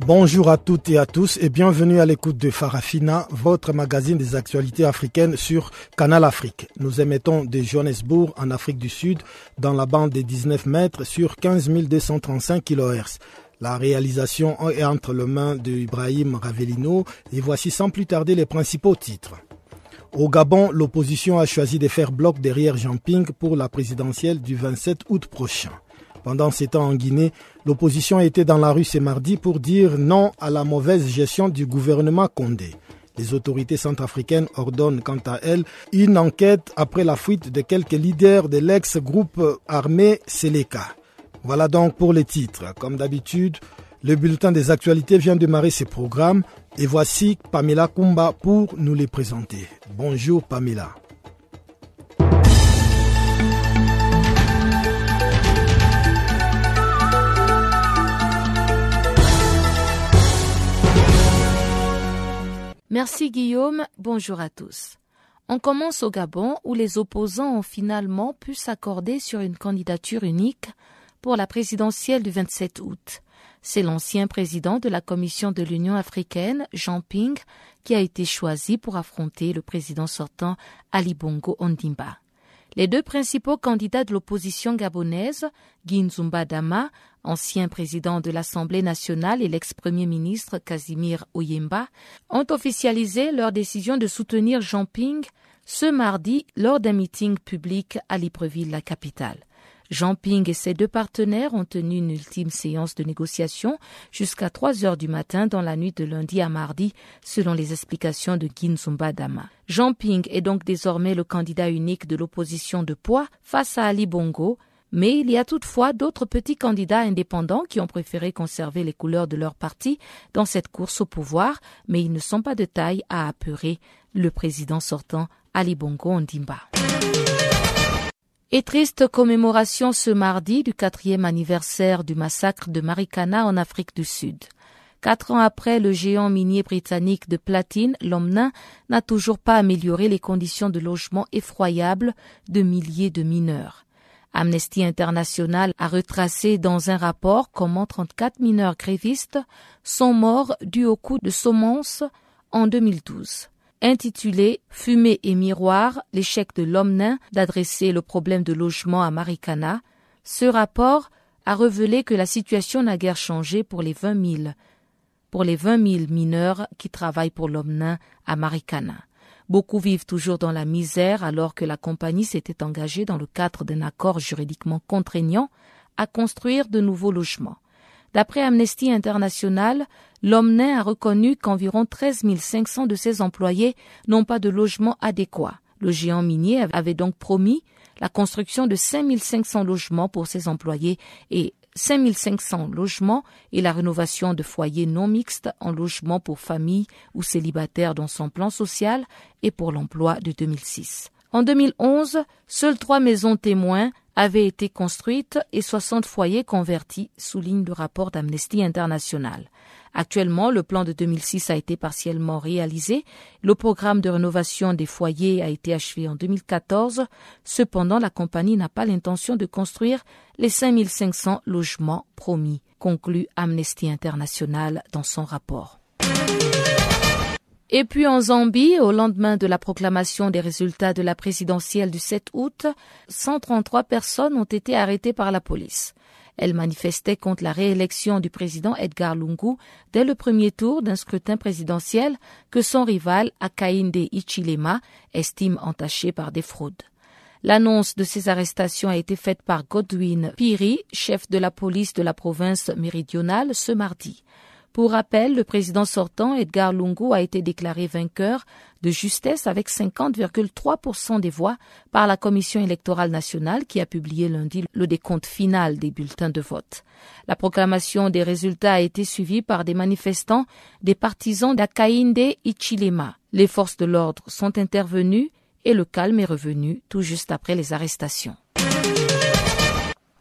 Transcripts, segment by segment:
Bonjour à toutes et à tous et bienvenue à l'écoute de Farafina, votre magazine des actualités africaines sur Canal Afrique. Nous émettons de Johannesburg en Afrique du Sud dans la bande des 19 mètres sur 15 235 kHz. La réalisation est entre les mains de Ibrahim Ravelino et voici sans plus tarder les principaux titres. Au Gabon, l'opposition a choisi de faire bloc derrière Jean Ping pour la présidentielle du 27 août prochain. Pendant ces temps en Guinée, l'opposition était dans la rue ce mardi pour dire non à la mauvaise gestion du gouvernement Condé. Les autorités centrafricaines ordonnent quant à elles une enquête après la fuite de quelques leaders de l'ex-groupe armé Seleka. Voilà donc pour les titres. Comme d'habitude, le bulletin des actualités vient de démarrer ses programmes et voici Pamela Kumba pour nous les présenter. Bonjour Pamela. Merci Guillaume, bonjour à tous. On commence au Gabon où les opposants ont finalement pu s'accorder sur une candidature unique pour la présidentielle du 27 août. C'est l'ancien président de la Commission de l'Union africaine, Jean Ping, qui a été choisi pour affronter le président sortant Ali Bongo Ondimba. Les deux principaux candidats de l'opposition gabonaise, Ginzumba Dama, ancien président de l'Assemblée nationale, et l'ex-premier ministre Casimir Oyemba, ont officialisé leur décision de soutenir Jean Ping ce mardi lors d'un meeting public à Libreville, la capitale. Jean Ping et ses deux partenaires ont tenu une ultime séance de négociation jusqu'à 3 heures du matin dans la nuit de lundi à mardi, selon les explications de Ginzumba Dama. Jean Ping est donc désormais le candidat unique de l'opposition de poids face à Ali Bongo, mais il y a toutefois d'autres petits candidats indépendants qui ont préféré conserver les couleurs de leur parti dans cette course au pouvoir, mais ils ne sont pas de taille à apeurer le président sortant Ali Bongo Ondimba. Et triste commémoration ce mardi du quatrième anniversaire du massacre de Marikana en Afrique du Sud. Quatre ans après, le géant minier britannique de platine, l'Omnin, n'a toujours pas amélioré les conditions de logement effroyables de milliers de mineurs. Amnesty International a retracé dans un rapport comment 34 mineurs grévistes sont morts dus au coup de saumons en 2012 intitulé Fumée et miroir, l'échec de l'homme nain d'adresser le problème de logement à Marikana, ce rapport a révélé que la situation n'a guère changé pour les 20 000, pour les 20 000 mineurs qui travaillent pour l'homme nain à Marikana. Beaucoup vivent toujours dans la misère alors que la compagnie s'était engagée dans le cadre d'un accord juridiquement contraignant à construire de nouveaux logements. D'après Amnesty International, l'Omnin a reconnu qu'environ 13 500 de ses employés n'ont pas de logement adéquat. Le géant minier avait donc promis la construction de 5 500 logements pour ses employés et 5 500 logements et la rénovation de foyers non mixtes en logements pour familles ou célibataires dans son plan social et pour l'emploi de 2006. En 2011, seules trois maisons témoins avaient été construites et 60 foyers convertis, souligne le rapport d'Amnesty International. Actuellement, le plan de 2006 a été partiellement réalisé. Le programme de rénovation des foyers a été achevé en 2014. Cependant, la compagnie n'a pas l'intention de construire les 5500 logements promis, conclut Amnesty International dans son rapport. Et puis en Zambie, au lendemain de la proclamation des résultats de la présidentielle du 7 août, 133 personnes ont été arrêtées par la police. Elles manifestaient contre la réélection du président Edgar Lungu dès le premier tour d'un scrutin présidentiel que son rival Akainde Ichilema estime entaché par des fraudes. L'annonce de ces arrestations a été faite par Godwin Piri, chef de la police de la province méridionale, ce mardi. Pour rappel, le président sortant, Edgar Lungu, a été déclaré vainqueur de justesse avec 50,3% des voix par la Commission électorale nationale qui a publié lundi le décompte final des bulletins de vote. La proclamation des résultats a été suivie par des manifestants, des partisans d'Akainde Ichilema. Les forces de l'ordre sont intervenues et le calme est revenu tout juste après les arrestations.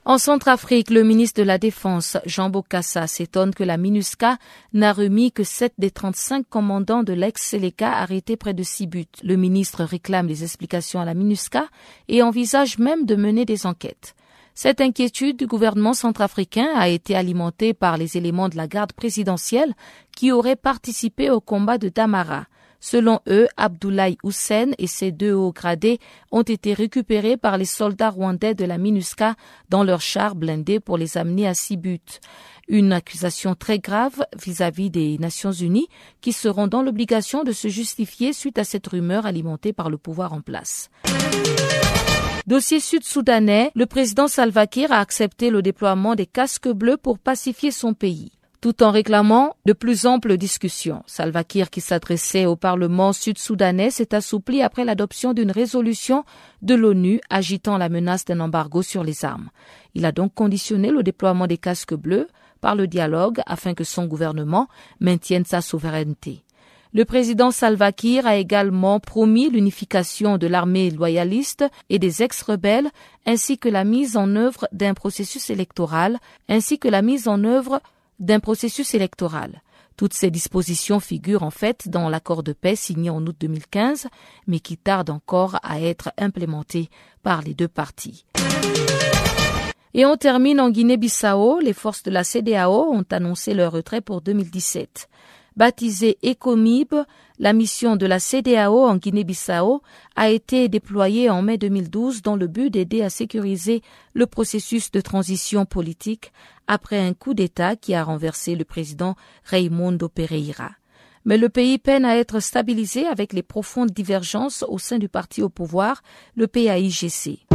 En Centrafrique, le ministre de la Défense, Jean Bokassa, s'étonne que la MINUSCA n'a remis que 7 des 35 commandants de l'ex-Seleka arrêtés près de Sibut. Le ministre réclame des explications à la MINUSCA et envisage même de mener des enquêtes. Cette inquiétude du gouvernement centrafricain a été alimentée par les éléments de la garde présidentielle qui auraient participé au combat de Damara. Selon eux, Abdoulaye Hussein et ses deux hauts gradés ont été récupérés par les soldats rwandais de la MINUSCA dans leur char blindé pour les amener à Sibut. Une accusation très grave vis-à-vis des Nations Unies qui seront dans l'obligation de se justifier suite à cette rumeur alimentée par le pouvoir en place. Dossier sud-soudanais, le président Salva Kiir a accepté le déploiement des casques bleus pour pacifier son pays tout en réclamant de plus amples discussions. Salva Kiir, qui s'adressait au Parlement sud-soudanais, s'est assoupli après l'adoption d'une résolution de l'ONU agitant la menace d'un embargo sur les armes. Il a donc conditionné le déploiement des casques bleus par le dialogue afin que son gouvernement maintienne sa souveraineté. Le président Salva Kiir a également promis l'unification de l'armée loyaliste et des ex-rebelles, ainsi que la mise en œuvre d'un processus électoral, ainsi que la mise en œuvre d'un processus électoral. Toutes ces dispositions figurent en fait dans l'accord de paix signé en août 2015, mais qui tarde encore à être implémenté par les deux parties. Et on termine en Guinée-Bissau. Les forces de la CDAO ont annoncé leur retrait pour 2017. Baptisée ECOMIB, la mission de la CDAO en Guinée-Bissau a été déployée en mai 2012 dans le but d'aider à sécuriser le processus de transition politique après un coup d'État qui a renversé le président Raimundo Pereira. Mais le pays peine à être stabilisé avec les profondes divergences au sein du parti au pouvoir, le PAIGC.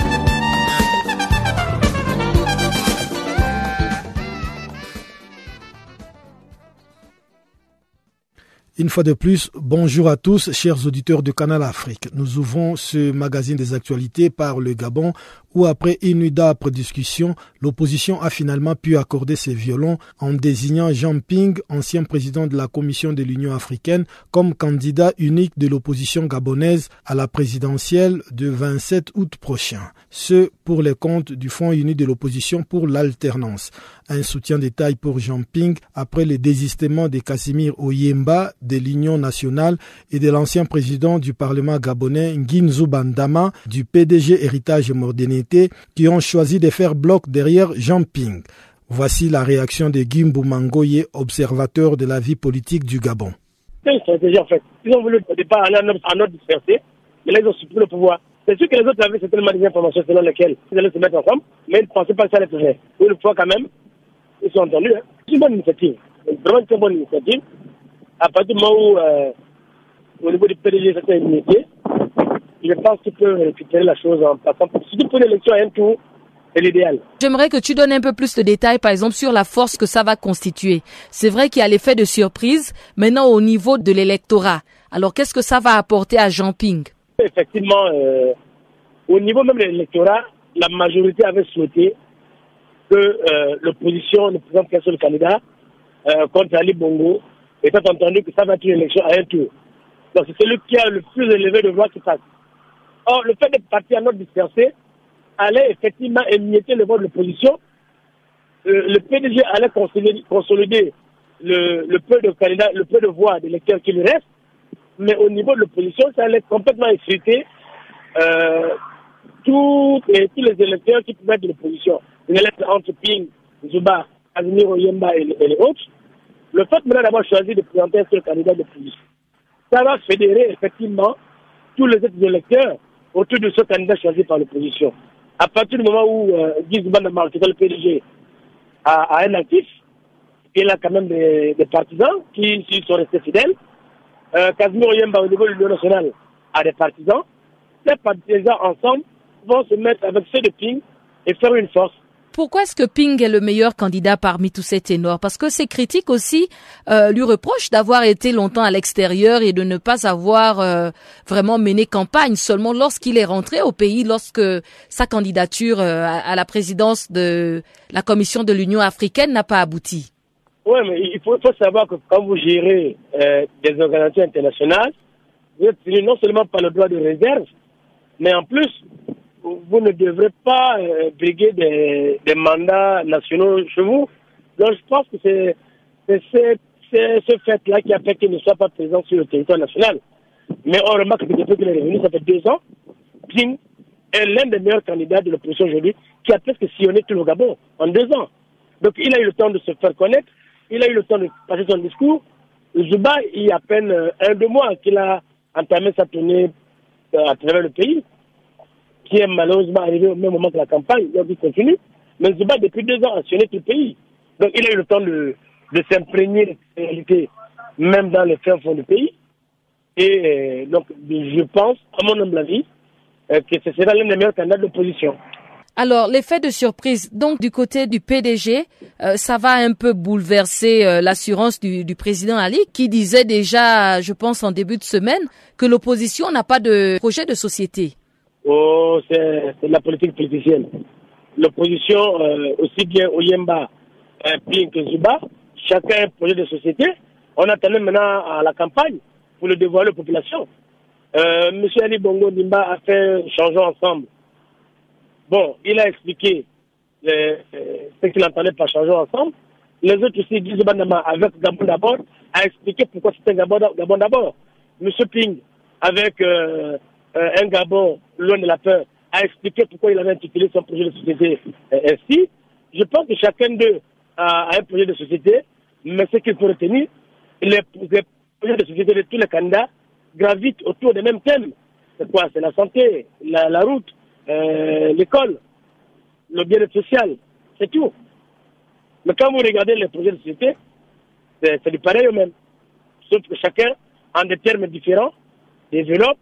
Une fois de plus, bonjour à tous, chers auditeurs de Canal Afrique. Nous ouvrons ce magazine des actualités par le Gabon où après une nuit d'âpre discussion, l'opposition a finalement pu accorder ses violons en désignant Jean Ping, ancien président de la Commission de l'Union africaine, comme candidat unique de l'opposition gabonaise à la présidentielle du 27 août prochain. Ce pour les comptes du Fonds uni de l'opposition pour l'alternance. Un soutien taille pour Jean Ping après le désistement de Casimir Oyemba de l'Union nationale et de l'ancien président du Parlement gabonais Nginzu Bandama du PDG Héritage Mordené qui ont choisi de faire bloc derrière Jean Ping. Voici la réaction de Gimbu Mangoye, observateur de la vie politique du Gabon. C'est une fait. Ils ont voulu au départ aller en ordre dispersé, mais là ils ont supprimé le pouvoir. C'est sûr que les autres avaient certainement des informations selon lesquelles ils allaient se mettre ensemble, mais ils ne pensaient pas que ça allait faire. Une fois quand même, ils sont entendus. Hein. C'est une bonne initiative, vraiment une très bonne initiative. À partir du moment où, euh, au niveau du PDG, unité, je pense qu'il peut récupérer la chose en passant. Si pour l'élection à un tour, c'est l'idéal. J'aimerais que tu donnes un peu plus de détails, par exemple, sur la force que ça va constituer. C'est vrai qu'il y a l'effet de surprise, maintenant au niveau de l'électorat. Alors, qu'est-ce que ça va apporter à Jean Ping Effectivement, euh, au niveau même de l'électorat, la majorité avait souhaité que euh, l'opposition ne présente qu'un seul candidat euh, contre Ali Bongo, étant entendu que ça va être une élection à un tour. Donc, c'est celui qui a le plus élevé de voix qui passe. Or, le fait d'être parti en ordre dispersé allait effectivement émietter le vote de l'opposition. Euh, le PDG allait consolider, le, peu de candidats, le peu de voix des qui lui reste, mais au niveau de l'opposition, ça allait complètement effriter euh, tous les électeurs qui pouvaient être de l'opposition. Électeurs entre Ping, Zuba, Azimir Oyemba et, les autres. Le fait maintenant d'avoir choisi de présenter un seul candidat d'opposition, ça va fédérer effectivement tous les autres électeurs autour de ce candidat choisi par l'opposition. À partir du moment où euh, Guy est le PDG, a, un actif, il a quand même des, partisans qui, sont restés fidèles. Euh, Casimir Oyemba, au niveau de l'Union nationale, à des partisans, les partisans ensemble vont se mettre avec ceux de Ping et faire une force. Pourquoi est-ce que Ping est le meilleur candidat parmi tous ces ténors? Parce que ses critiques aussi euh, lui reprochent d'avoir été longtemps à l'extérieur et de ne pas avoir euh, vraiment mené campagne. Seulement lorsqu'il est rentré au pays, lorsque sa candidature euh, à, la présidence de la Commission de l'Union africaine n'a pas abouti. Oui, mais il faut, faut, savoir que quand vous gérez des organisations internationales, vous êtes non seulement par le droit de réserve, mais en plus, vous ne devrez pas euh, briguer des, mandats nationaux chez vous. Donc je pense que c'est ce fait-là qui a fait qu'il ne soit pas présent sur le territoire national. Mais on remarque que depuis qu'il est revenu, ça fait deux ans, Ping est l'un des meilleurs candidats de l'opposition aujourd'hui qui a presque sillonné tout le Gabon en deux ans. Donc il a eu le temps de se faire connaître, il a eu le temps de passer son discours. Zuba, il y a à peine euh, un, deux mois qu'il a entamé sa tournée euh, à travers le pays qui est malheureusement arrivé au même moment que la campagne, donc il continue. Mais Zuba, depuis deux ans, a sillonné tout le pays. Donc il a eu le temps de, s'imprégner de la réalité, même dans les fins fonds du pays. Et euh, donc, je pense, à mon humble avis, euh, que ce sera l'un des meilleurs candidats de l'opposition. Alors, l'effet de surprise, donc du côté du PDG, euh, ça va un peu bouleverser l'assurance du, président Ali, qui disait déjà, je pense en début de semaine, que l'opposition n'a pas de projet de société. Oh, c'est la politique politicienne. L'opposition, euh, aussi bien Oyemba, euh, Ping que Zuba, chacun a un projet de société. On attendait maintenant à la campagne pour le dévoiler aux populations. Euh, Monsieur Ali Bongo Nimba a fait Changeons ensemble. Bon, il a expliqué euh, ce qu'il entendait par Changeons ensemble. Les autres aussi, disent avec Gabon d'abord, a expliqué pourquoi c'était Gabon d'abord. Monsieur Ping, avec euh, euh, un Gabon loin de la peur, a expliqué pourquoi il avait intitulé son projet de société euh, ainsi. Je pense que chacun d'eux a, un projet de société, mais ce qu'il faut retenir, les, projets de société de tous les candidats gravitent autour des mêmes thèmes. C'est quoi? C'est la santé, la, route, euh, l'école, le bien-être social, c'est tout. Mais quand vous regardez les projets de société, c'est du pareil au même. Sauf que chacun, en des termes différents, développe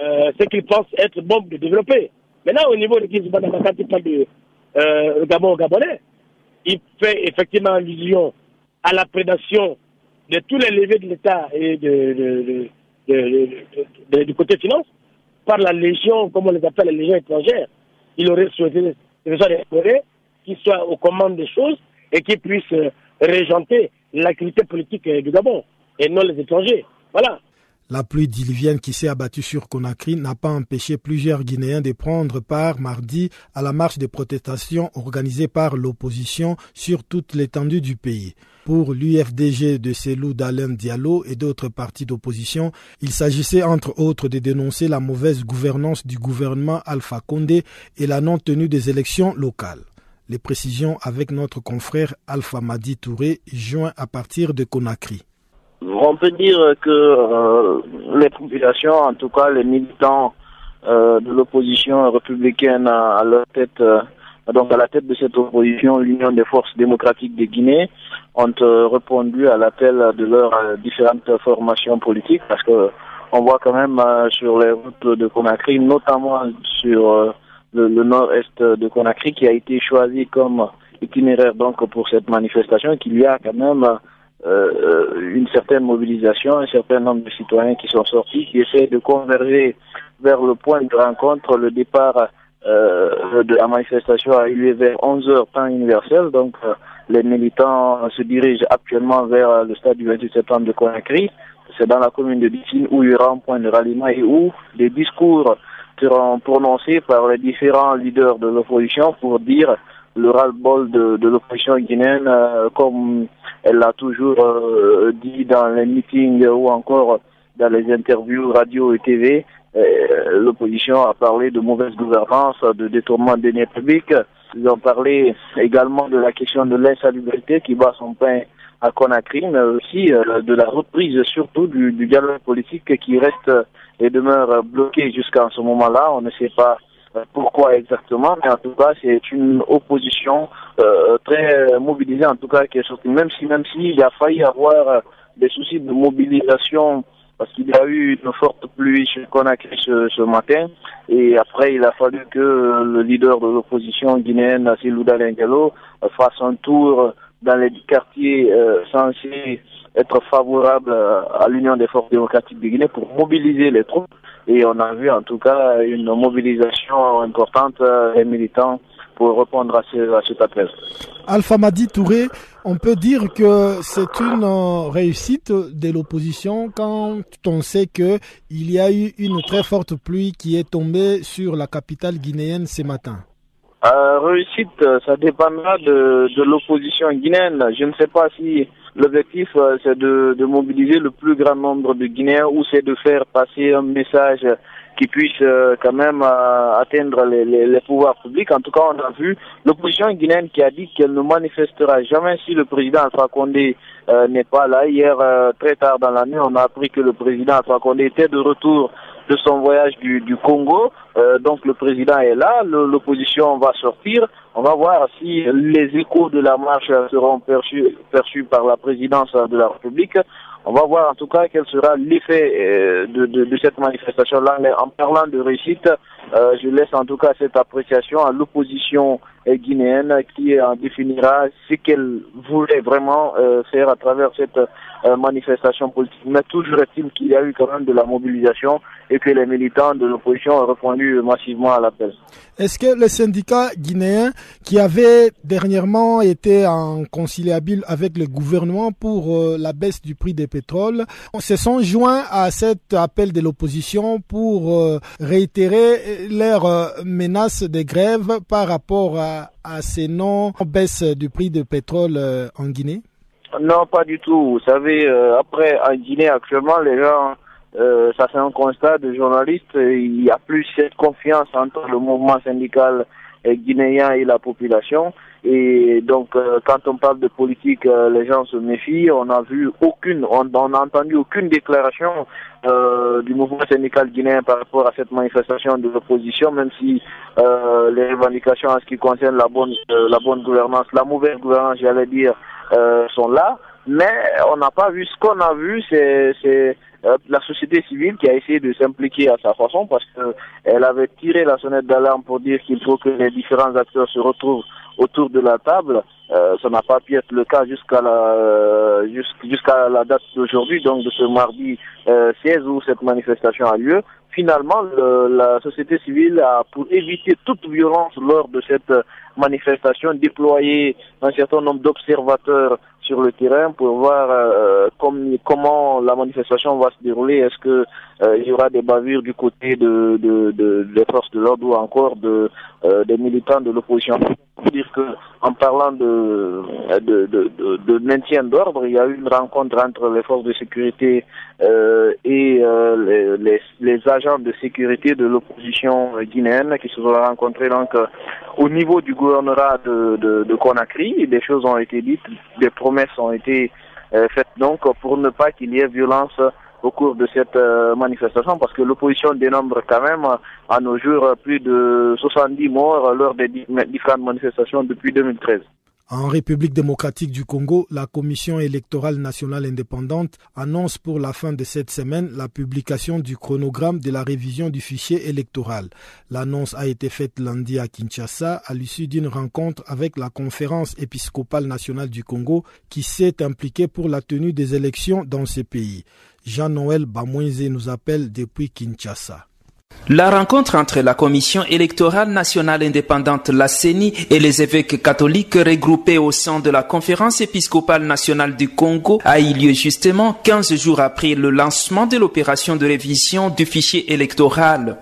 euh, ce qu'il pense être bon de développer. Maintenant, au niveau de parle de euh, Gabon Gabonais, il fait effectivement allusion à la prédation de tous les levées de l'État et de, du côté finance par la Légion, comme on les appelle, la Légion étrangère. Il aurait souhaité que ce soit des Corées soient aux commandes des choses et qui puissent euh, régenter l'activité politique du Gabon et non les étrangers. Voilà. La pluie diluvienne qui s'est abattue sur Conakry n'a pas empêché plusieurs Guinéens de prendre part mardi à la marche de protestation organisée par l'opposition sur toute l'étendue du pays. Pour l'UFDG de Selou d'Alain Diallo et d'autres partis d'opposition, il s'agissait entre autres de dénoncer la mauvaise gouvernance du gouvernement Alpha Condé et la non-tenue des élections locales. Les précisions avec notre confrère Alpha Madi Touré, joint à partir de Conakry. On peut dire que euh, les populations, en tout cas les militants euh, de l'opposition républicaine à, leur tête, euh, donc à la tête de cette opposition, l'Union des forces démocratiques de Guinée, ont répondu à l'appel de leurs différentes formations politiques parce que on voit quand même sur les routes de Conakry, notamment sur le, le nord-est de Conakry, qui a été choisi comme itinéraire donc pour cette manifestation, qu'il y a quand même euh, une certaine mobilisation, un certain nombre de citoyens qui sont sortis, qui essaient de converger vers le point de rencontre. Le départ euh, de la manifestation a eu lieu vers 11 heures temps universel, donc euh, les militants se dirigent actuellement vers le stade du 28 septembre de Conakry. C'est dans la commune de Dicine où il y aura un point de ralliement et où des discours seront prononcés par les différents leaders de l'opposition pour dire le ras-le-bol de, de l'opposition guinéenne, euh, comme elle l'a toujours euh, dit dans les meetings ou encore dans les interviews radio et TV. Euh, l'opposition a parlé de mauvaise gouvernance, de détournement des deniers publics. Ils ont parlé également de la question de l'insalubrité qui bat son pain à Conakry, mais aussi de la reprise surtout du, du dialogue politique qui reste et demeure bloqué jusqu'à ce moment-là. On ne sait pas pourquoi exactement, mais en tout cas, c'est une opposition euh, très mobilisée, en tout cas, qui est sortie. Même si, même s'il a failli avoir des soucis de mobilisation parce qu'il y a eu une forte pluie chez Conakry ce, ce, matin et après il a fallu que le leader de l'opposition guinéenne, Silouda Lengelo, fasse un tour dans les quartiers euh, censés être favorables à l'Union des forces démocratiques de Guinée pour mobiliser les troupes et on a vu en tout cas une mobilisation importante des militants pour répondre à, ce, à cet appel. Alpha Madi Touré, on peut dire que c'est une réussite de l'opposition quand on sait que il y a eu une très forte pluie qui est tombée sur la capitale guinéenne ce matin. Euh, réussite, ça dépendra de, de l'opposition guinéenne. Je ne sais pas si l'objectif c'est de, de, mobiliser le plus grand nombre de Guinéens ou c'est de faire passer un message qui puisse euh, quand même euh, atteindre les, les, les, pouvoirs publics. En tout cas, on a vu l'opposition guinéenne qui a dit qu'elle ne manifestera jamais si le président Alpha Condé euh, n'est pas là. Hier, très tard dans la nuit, on a appris que le président Alpha Condé était de retour de son voyage du, du Congo. donc le président est là, l'opposition va sortir. On va voir si les échos de la marche seront perçus, perçus par la présidence de la République. On va voir en tout cas quel sera l'effet de, de, de, cette manifestation-là. Mais en parlant de réussite, euh, je laisse en tout cas cette appréciation à l'opposition guinéenne qui en définira ce qu'elle voulait vraiment euh, faire à travers cette euh, manifestation politique. Mais toujours est-il qu'il y a eu quand même de la mobilisation et que les militants de l'opposition ont répondu massivement à l'appel. Est-ce que les syndicats guinéens qui avaient dernièrement été en conciliabule avec le gouvernement pour euh, la baisse du prix des pétroles se sont joints à cet appel de l'opposition pour réitérer leurs menaces de grève par rapport à, à ces non-baisses du prix du pétrole en Guinée? Non, pas du tout. Vous savez, après, en Guinée, actuellement, les gens euh, ça c'est un constat de journaliste. Il y a plus cette confiance entre le mouvement syndical guinéen et la population. Et donc, euh, quand on parle de politique, euh, les gens se méfient. On n'a vu aucune, on n'a entendu aucune déclaration du mouvement syndical guinéen par rapport à cette manifestation de l'opposition, même si les revendications en ce qui concerne la bonne, la bonne gouvernance, la mauvaise gouvernance, j'allais dire, sont là. Mais on n'a pas vu ce qu'on a vu, c'est euh, la société civile qui a essayé de s'impliquer à sa façon parce qu'elle avait tiré la sonnette d'alarme pour dire qu'il faut que les différents acteurs se retrouvent autour de la table. Euh, ça n'a pas pu être le cas jusqu'à la euh, jusqu'à la date d'aujourd'hui, donc de ce mardi 16 où cette manifestation a lieu. Finalement, la société civile a, pour éviter toute violence lors de cette manifestation, déployé un certain nombre d'observateurs sur le terrain pour voir euh, comment la manifestation va se dérouler. Est-ce que euh, il y aura des bavures du côté de, de, de des forces de l'ordre ou encore de euh, des militants de l'opposition dire que en parlant de de, de, de maintien d'ordre, il y a eu une rencontre entre les forces de sécurité euh, et les, les, les, agents de sécurité de l'opposition guinéenne qui se sont rencontrés donc au niveau du gouvernorat de, de, de Conakry. Des choses ont été dites, des promesses ont été faites donc pour ne pas qu'il y ait violence au cours de cette euh, manifestation parce que l'opposition dénombre quand même à nos jours plus de 70 morts lors des différentes manifestations depuis 2013. En République démocratique du Congo, la Commission électorale nationale indépendante annonce pour la fin de cette semaine la publication du chronogramme de la révision du fichier électoral. L'annonce a été faite lundi à Kinshasa à l'issue d'une rencontre avec la conférence épiscopale nationale du Congo qui s'est impliquée pour la tenue des élections dans ce pays. Jean-Noël Bamouinze nous appelle depuis Kinshasa. La rencontre entre la Commission électorale nationale indépendante, la CENI, et les évêques catholiques regroupés au sein de la Conférence épiscopale nationale du Congo a eu lieu justement 15 jours après le lancement de l'opération de révision du fichier électoral.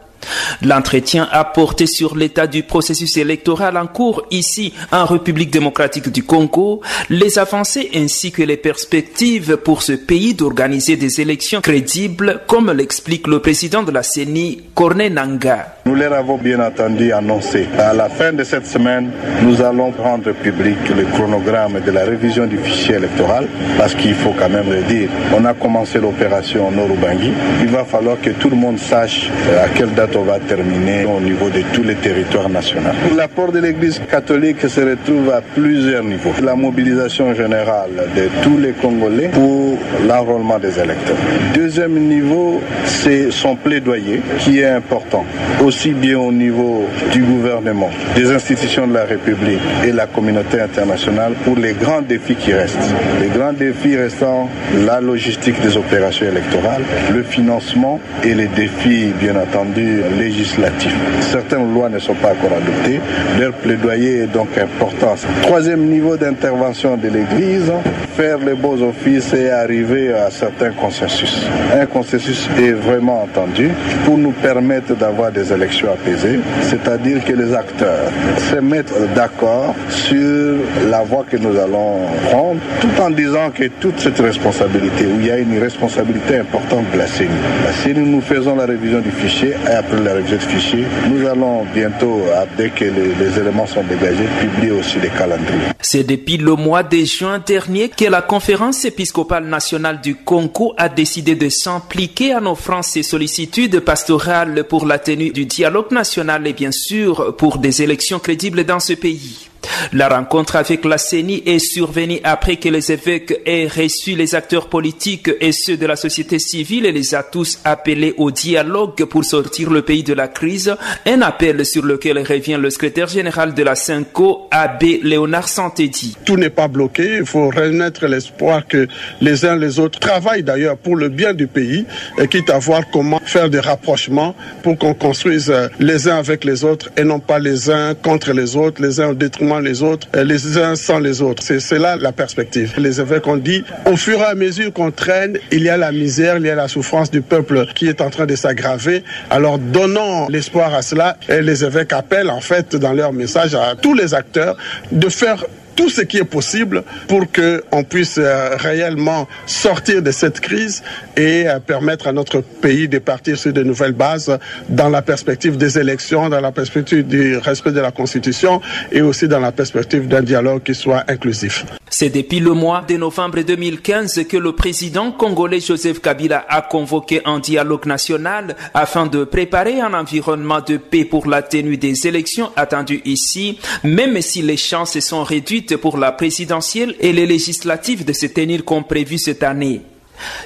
L'entretien a porté sur l'état du processus électoral en cours ici en République démocratique du Congo, les avancées ainsi que les perspectives pour ce pays d'organiser des élections crédibles, comme l'explique le président de la CENI, Corné Nanga. Nous les avons bien entendu annoncé. À la fin de cette semaine, nous allons rendre public le chronogramme de la révision du fichier électoral, parce qu'il faut quand même le dire. On a commencé l'opération Norubangui. Il va falloir que tout le monde sache à quelle date on va terminer au niveau de tous les territoires nationaux. L'apport de l'Église catholique se retrouve à plusieurs niveaux. La mobilisation générale de tous les Congolais pour l'enrôlement des électeurs. Deuxième niveau, c'est son plaidoyer qui est important, aussi bien au niveau du gouvernement, des institutions de la République et la communauté internationale pour les grands défis qui restent. Les grands défis restant la logistique des opérations électorales, le financement et les défis, bien entendu, législatifs. Certaines lois ne sont pas encore adoptées. Leur plaidoyer est donc important. Troisième niveau d'intervention de l'Église, faire les beaux offices et arriver à certains consensus. Un consensus est vraiment entendu pour nous permettre d'avoir des élections apaisées, c'est-à-dire que les acteurs se mettent d'accord sur la voie que nous allons prendre, tout en disant que toute cette responsabilité, où il y a une responsabilité importante de la CENI. La CENI, nous faisons la révision du fichier et après nous allons bientôt, dès que les, les éléments sont dégagés, publier aussi les calendriers. C'est depuis le mois de juin dernier que la conférence épiscopale nationale du Congo a décidé de s'impliquer en offrant ses sollicitudes pastorales pour la tenue du dialogue national et bien sûr pour des élections crédibles dans ce pays. La rencontre avec la CENI est survenue après que les évêques aient reçu les acteurs politiques et ceux de la société civile et les a tous appelés au dialogue pour sortir le pays de la crise, un appel sur lequel revient le secrétaire général de la CENCO, Abbé Léonard Santédi. Tout n'est pas bloqué, il faut renaître l'espoir que les uns les autres travaillent d'ailleurs pour le bien du pays et quitte à voir comment faire des rapprochements pour qu'on construise les uns avec les autres et non pas les uns contre les autres, les uns au détriment les autres, les uns sans les autres. C'est là la perspective. Les évêques ont dit, au fur et à mesure qu'on traîne, il y a la misère, il y a la souffrance du peuple qui est en train de s'aggraver. Alors donnons l'espoir à cela et les évêques appellent en fait dans leur message à tous les acteurs de faire tout ce qui est possible pour qu'on puisse réellement sortir de cette crise et permettre à notre pays de partir sur de nouvelles bases dans la perspective des élections, dans la perspective du respect de la Constitution et aussi dans la perspective d'un dialogue qui soit inclusif. C'est depuis le mois de novembre 2015 que le président congolais Joseph Kabila a convoqué un dialogue national afin de préparer un environnement de paix pour la tenue des élections attendues ici, même si les chances sont réduites pour la présidentielle et les législatives de se tenir comme prévu cette année.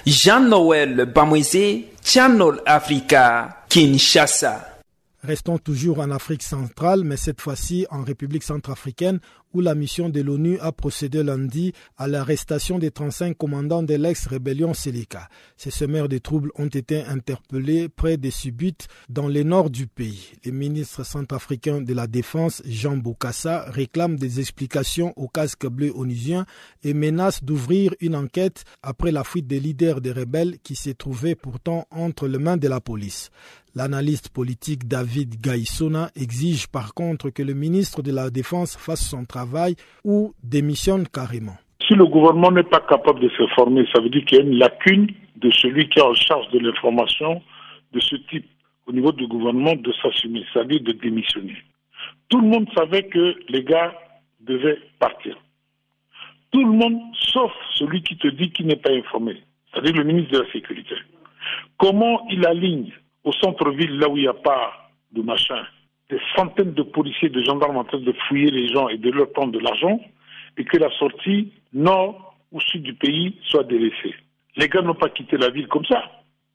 Jean-Noël Bamouizé, Channel Africa, Kinshasa. Restons toujours en Afrique centrale, mais cette fois-ci en République centrafricaine, où la mission de l'ONU a procédé lundi à l'arrestation des 35 commandants de l'ex-rébellion Seleka. Ces semeurs de troubles ont été interpellés près des Subut, dans le nord du pays. Le ministre centrafricain de la Défense, Jean Bokassa, réclame des explications au casque bleu onusien et menace d'ouvrir une enquête après la fuite des leaders des rebelles qui se trouvaient pourtant entre les mains de la police. L'analyste politique David Gaïsona exige par contre que le ministre de la Défense fasse son travail ou démissionne carrément. Si le gouvernement n'est pas capable de se former, ça veut dire qu'il y a une lacune de celui qui est en charge de l'information de ce type au niveau du gouvernement de s'assumer, c'est-à-dire de démissionner. Tout le monde savait que les gars devaient partir. Tout le monde, sauf celui qui te dit qu'il n'est pas informé, c'est-à-dire le ministre de la Sécurité. Comment il aligne au centre-ville, là où il n'y a pas de machin, des centaines de policiers, de gendarmes en train de fouiller les gens et de leur prendre de l'argent, et que la sortie nord ou sud du pays soit délaissée. Les gars n'ont pas quitté la ville comme ça,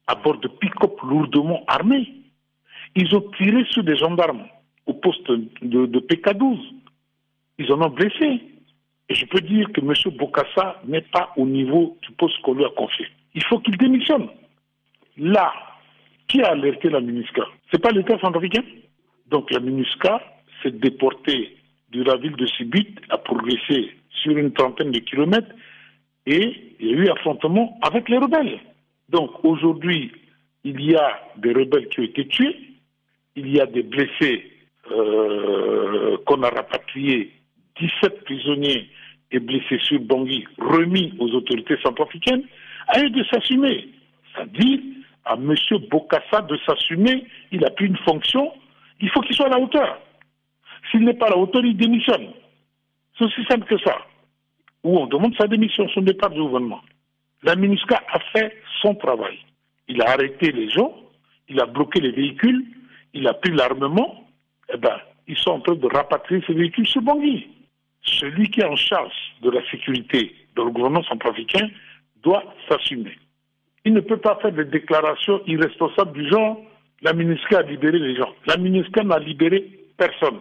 à bord de pick-up lourdement armés. Ils ont tiré sur des gendarmes au poste de, de PK12. Ils en ont blessé. Et je peux dire que M. Bokassa n'est pas au niveau du poste qu'on lui a confié. Il faut qu'il démissionne. Là, qui a alerté la MINUSCA? C'est pas l'État centrafricain? Donc la MINUSCA s'est déportée de la ville de Sibit, a progressé sur une trentaine de kilomètres et il y a eu affrontement avec les rebelles. Donc aujourd'hui, il y a des rebelles qui ont été tués, il y a des blessés euh, qu'on a rapatriés, 17 prisonniers et blessés sur Bangui remis aux autorités centrafricaines, à eux de s'assumer. C'est-à-dire à M. Bokassa de s'assumer, il a pris une fonction, il faut qu'il soit à la hauteur. S'il n'est pas à la hauteur, il démissionne. C'est aussi simple que ça. Ou on demande sa démission, son départ du gouvernement. La MINUSCA a fait son travail. Il a arrêté les gens, il a bloqué les véhicules, il a pris l'armement, eh ben, ils sont en train de rapatrier ces véhicules sur Bangui. Celui qui est en charge de la sécurité dans le gouvernement centrafricain doit s'assumer. Il ne peut pas faire des déclarations irresponsables du genre la MINUSCA a libéré les gens. La MINUSCA n'a libéré personne.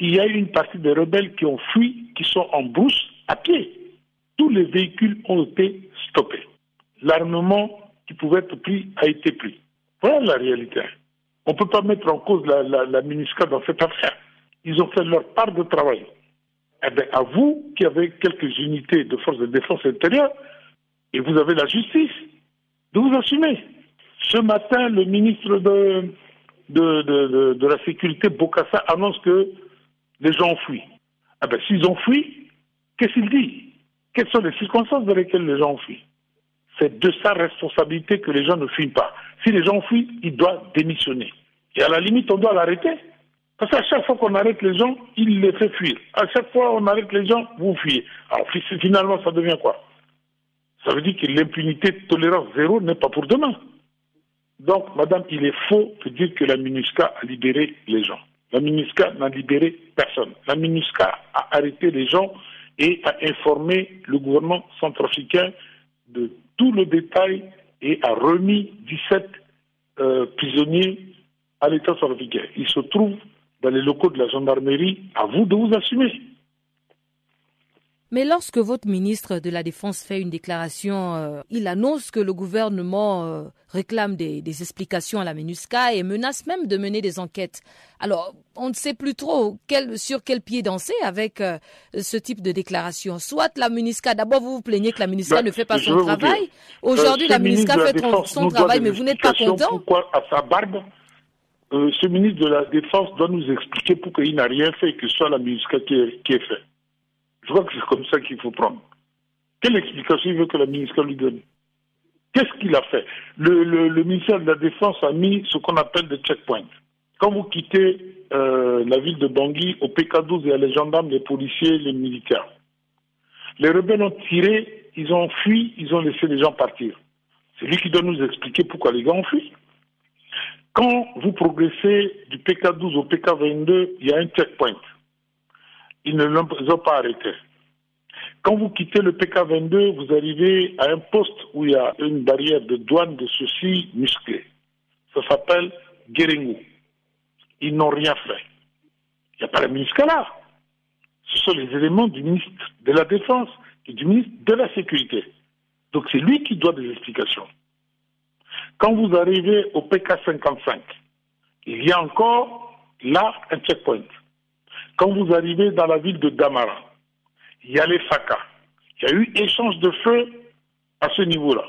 Il y a eu une partie des rebelles qui ont fui, qui sont en brousse à pied. Tous les véhicules ont été stoppés. L'armement qui pouvait être pris a été pris. Voilà la réalité. On ne peut pas mettre en cause la, la, MINUSCA dans cette affaire. Ils ont fait leur part de travail. Eh bien, à vous qui avez quelques unités de forces de défense intérieure, et vous avez la justice, de vous assumer. Ce matin, le ministre de, de, de, la Sécurité, Bokassa, annonce que les gens ont fui. Ah ben, s'ils ont fui, qu'est-ce qu'il dit? Quelles sont les circonstances dans lesquelles les gens ont fui? C'est de sa responsabilité que les gens ne fuient pas. Si les gens fuient, il doit démissionner. Et à la limite, on doit l'arrêter. Parce qu'à chaque fois qu'on arrête les gens, il les fait fuir. À chaque fois qu'on arrête les gens, vous fuyez. Alors finalement, ça devient quoi? Ça veut dire que l'impunité, tolérance zéro n'est pas pour demain. Donc, madame, il est faux de dire que la MINUSCA a libéré les gens. La MINUSCA n'a libéré personne. La MINUSCA a arrêté les gens et a informé le gouvernement centrafricain de tout le détail et a remis 17 euh, prisonniers à l'État centrafricain. Ils se trouvent dans les locaux de la gendarmerie. À vous de vous assumer. Mais lorsque votre ministre de la Défense fait une déclaration, euh, il annonce que le gouvernement euh, réclame des, explications à la MINUSCA et menace même de mener des enquêtes. Alors, on ne sait plus trop sur quel pied danser avec euh, ce type de déclaration. Soit la MINUSCA, d'abord vous vous plaignez que la MINUSCA ben, ne fait pas son travail. Aujourd'hui, la MINUSCA fait son travail, mais vous n'êtes pas content. Pourquoi à sa barbe ce ministre de la Défense doit nous expliquer pourquoi il n'a rien fait que ce soit la MINUSCA qui ait fait. Je crois que c'est comme ça qu'il faut prendre. Quelle explication il veut que la ministre lui donne? Qu'est-ce qu'il a fait? Le, ministère de la Défense a mis ce qu'on appelle des checkpoints. Quand vous quittez euh, la ville de Bangui, au PK12, il y a les gendarmes, les policiers, les militaires. Les rebelles ont tiré, ils ont fui, ils ont laissé les gens partir. C'est lui qui doit nous expliquer pourquoi les gens ont fui. Quand vous progressez du PK12 au PK22, il y a un checkpoint ils ne l'ont pas arrêté. Quand vous quittez le PK22, vous arrivez à un poste où il y a une barrière de douane de ceci musclé. Ça s'appelle Guéringou. Ils n'ont rien fait. Il n'y a pas la ministre là. Ce sont les éléments du ministre de la Défense et du ministre de la Sécurité. Donc c'est lui qui doit des explications. Quand vous arrivez au PK55, il y a encore là un checkpoint. Quand vous arrivez dans la ville de Damara, il y a les FACA. Il y a eu échange de feu à ce niveau-là.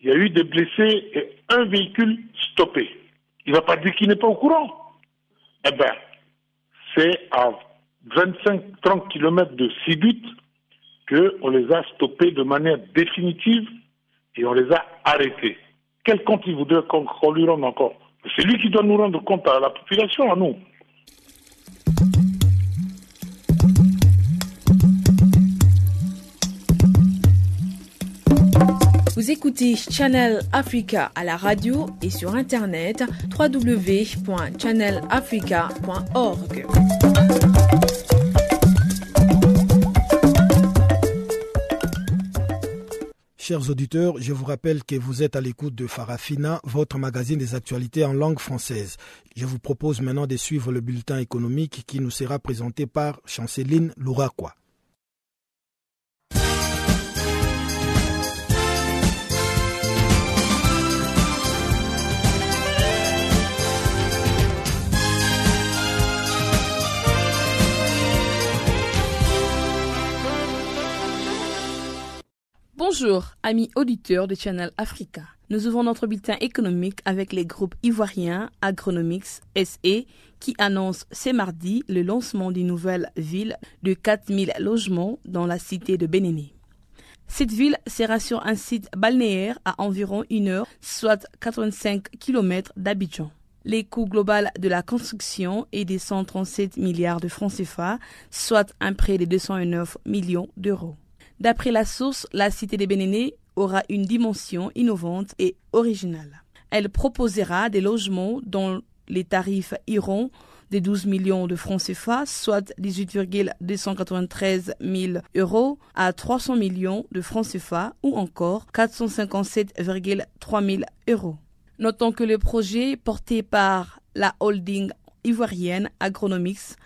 Il y a eu des blessés et un véhicule stoppé. Il ne va pas dire qu'il n'est pas au courant. Eh bien, c'est à 25-30 km de Sibut qu'on les a stoppés de manière définitive et on les a arrêtés. Quel compte il voudrait qu'on lui rende encore? C'est lui qui doit nous rendre compte à la population, à nous. Vous écoutez Channel Africa à la radio et sur internet www.channelafrica.org. Chers auditeurs, je vous rappelle que vous êtes à l'écoute de Farafina, votre magazine des actualités en langue française. Je vous propose maintenant de suivre le bulletin économique qui nous sera présenté par Chanceline Louraquois. Bonjour, amis auditeurs de Channel Africa. Nous ouvrons notre bulletin économique avec les groupes ivoiriens Agronomics SE qui annonce ce mardi le lancement d'une nouvelle ville de 4000 logements dans la cité de Bénéné. Cette ville sera sur un site balnéaire à environ une heure, soit 85 km d'Abidjan. Les coûts global de la construction est de 137 milliards de francs CFA, soit un prêt de 209 millions d'euros. D'après la source, la cité des Bénénés aura une dimension innovante et originale. Elle proposera des logements dont les tarifs iront de 12 millions de francs CFA, soit 18,293 000 euros, à 300 millions de francs CFA ou encore 457,3 000 euros. Notons que le projet porté par la holding ivoirienne Agronomics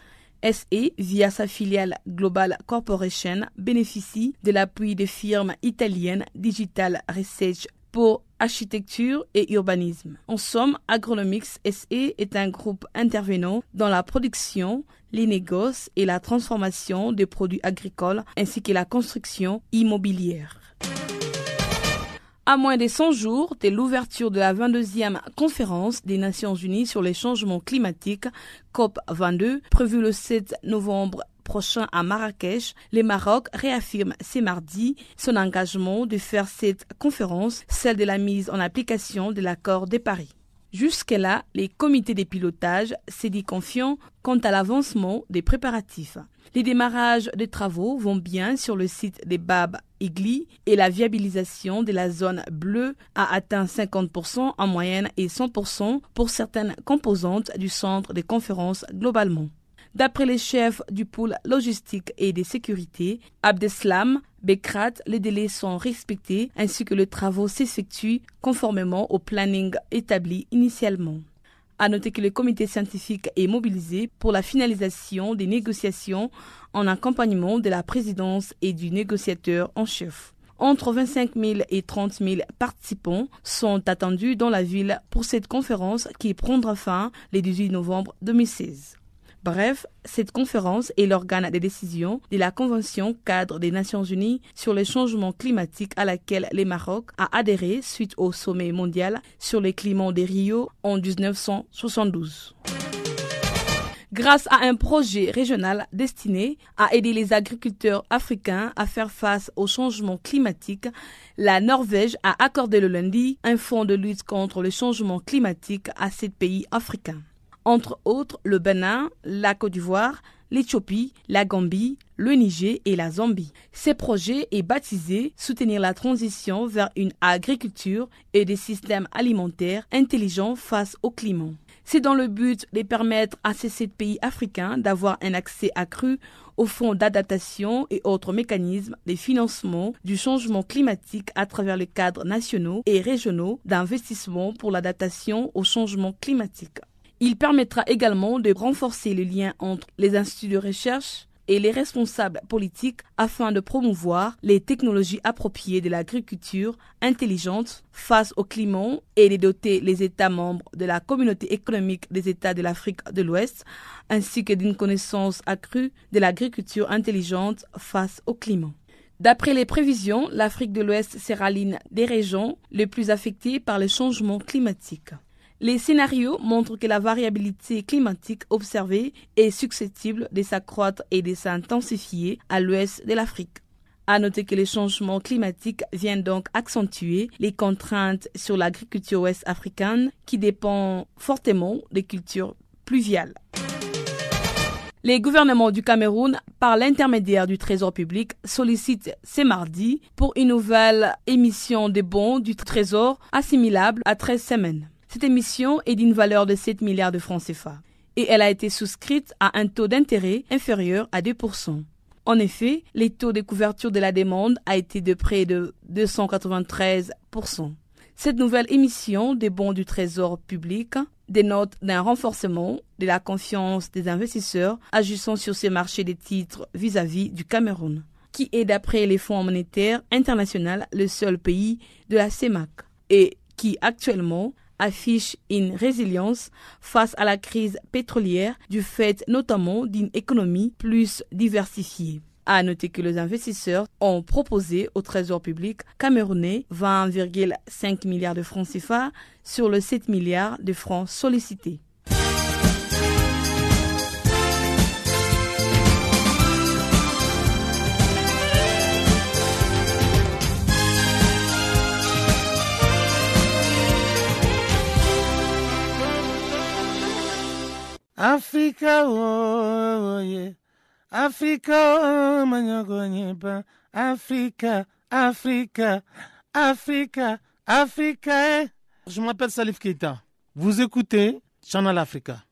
SE, via sa filiale Global Corporation, bénéficie de l'appui des firmes italiennes Digital Research pour architecture et urbanisme. En somme, Agronomics SE est un groupe intervenant dans la production, les négoces et la transformation des produits agricoles ainsi que la construction immobilière. À moins de 100 jours de l'ouverture de la 22e conférence des Nations Unies sur les changements climatiques, COP22, prévue le 7 novembre prochain à Marrakech, le Maroc réaffirme ce mardi son engagement de faire cette conférence, celle de la mise en application de l'accord de Paris. Jusque-là, les comités de pilotage s'est dit confiants quant à l'avancement des préparatifs. Les démarrages des travaux vont bien sur le site des Bab Igli et la viabilisation de la zone bleue a atteint 50% en moyenne et 100% pour certaines composantes du centre de conférences globalement. D'après les chefs du pôle logistique et de sécurité, Abdeslam, Bekrat, les délais sont respectés ainsi que les travaux s'effectuent conformément au planning établi initialement. À noter que le comité scientifique est mobilisé pour la finalisation des négociations en accompagnement de la présidence et du négociateur en chef. Entre 25 000 et 30 000 participants sont attendus dans la ville pour cette conférence qui prendra fin le 18 novembre 2016. Bref, cette conférence est l'organe de décision de la Convention cadre des Nations Unies sur les changements climatiques à laquelle le Maroc a adhéré suite au sommet mondial sur les climats de Rio en 1972 grâce à un projet régional destiné à aider les agriculteurs africains à faire face au changement climatique, la Norvège a accordé le lundi un fonds de lutte contre le changement climatique à ces pays africains entre autres le Bénin, la Côte d'Ivoire, l'Éthiopie, la Gambie, le Niger et la Zambie. Ce projet est baptisé Soutenir la transition vers une agriculture et des systèmes alimentaires intelligents face au climat. C'est dans le but de permettre à ces sept pays africains d'avoir un accès accru aux fonds d'adaptation et autres mécanismes de financement du changement climatique à travers les cadres nationaux et régionaux d'investissement pour l'adaptation au changement climatique. Il permettra également de renforcer le lien entre les instituts de recherche et les responsables politiques afin de promouvoir les technologies appropriées de l'agriculture intelligente face au climat et de doter les États membres de la communauté économique des États de l'Afrique de l'Ouest ainsi que d'une connaissance accrue de l'agriculture intelligente face au climat. D'après les prévisions, l'Afrique de l'Ouest sera l'une des régions les plus affectées par le changement climatique. Les scénarios montrent que la variabilité climatique observée est susceptible de s'accroître et de s'intensifier à l'ouest de l'Afrique. À noter que les changements climatiques viennent donc accentuer les contraintes sur l'agriculture ouest africaine qui dépend fortement des cultures pluviales. Les gouvernements du Cameroun, par l'intermédiaire du Trésor public, sollicitent ce mardi pour une nouvelle émission des bons du Trésor assimilable à 13 semaines. Cette émission est d'une valeur de 7 milliards de francs CFA et elle a été souscrite à un taux d'intérêt inférieur à 2%. En effet, les taux de couverture de la demande a été de près de 293%. Cette nouvelle émission des bons du Trésor public dénote d'un renforcement de la confiance des investisseurs agissant sur ces marchés des titres vis-à-vis -vis du Cameroun, qui est d'après les fonds monétaires internationaux le seul pays de la CEMAC et qui actuellement affiche une résilience face à la crise pétrolière du fait notamment d'une économie plus diversifiée. À noter que les investisseurs ont proposé au Trésor public camerounais 20,5 milliards de francs CFA sur les 7 milliards de francs sollicités. Africa, yeah. Africa, oh, manyogonyepa. Africa, Africa, Africa, Africa. Eh. Je m'appelle Salif Keita. Vous écoutez Channel Africa,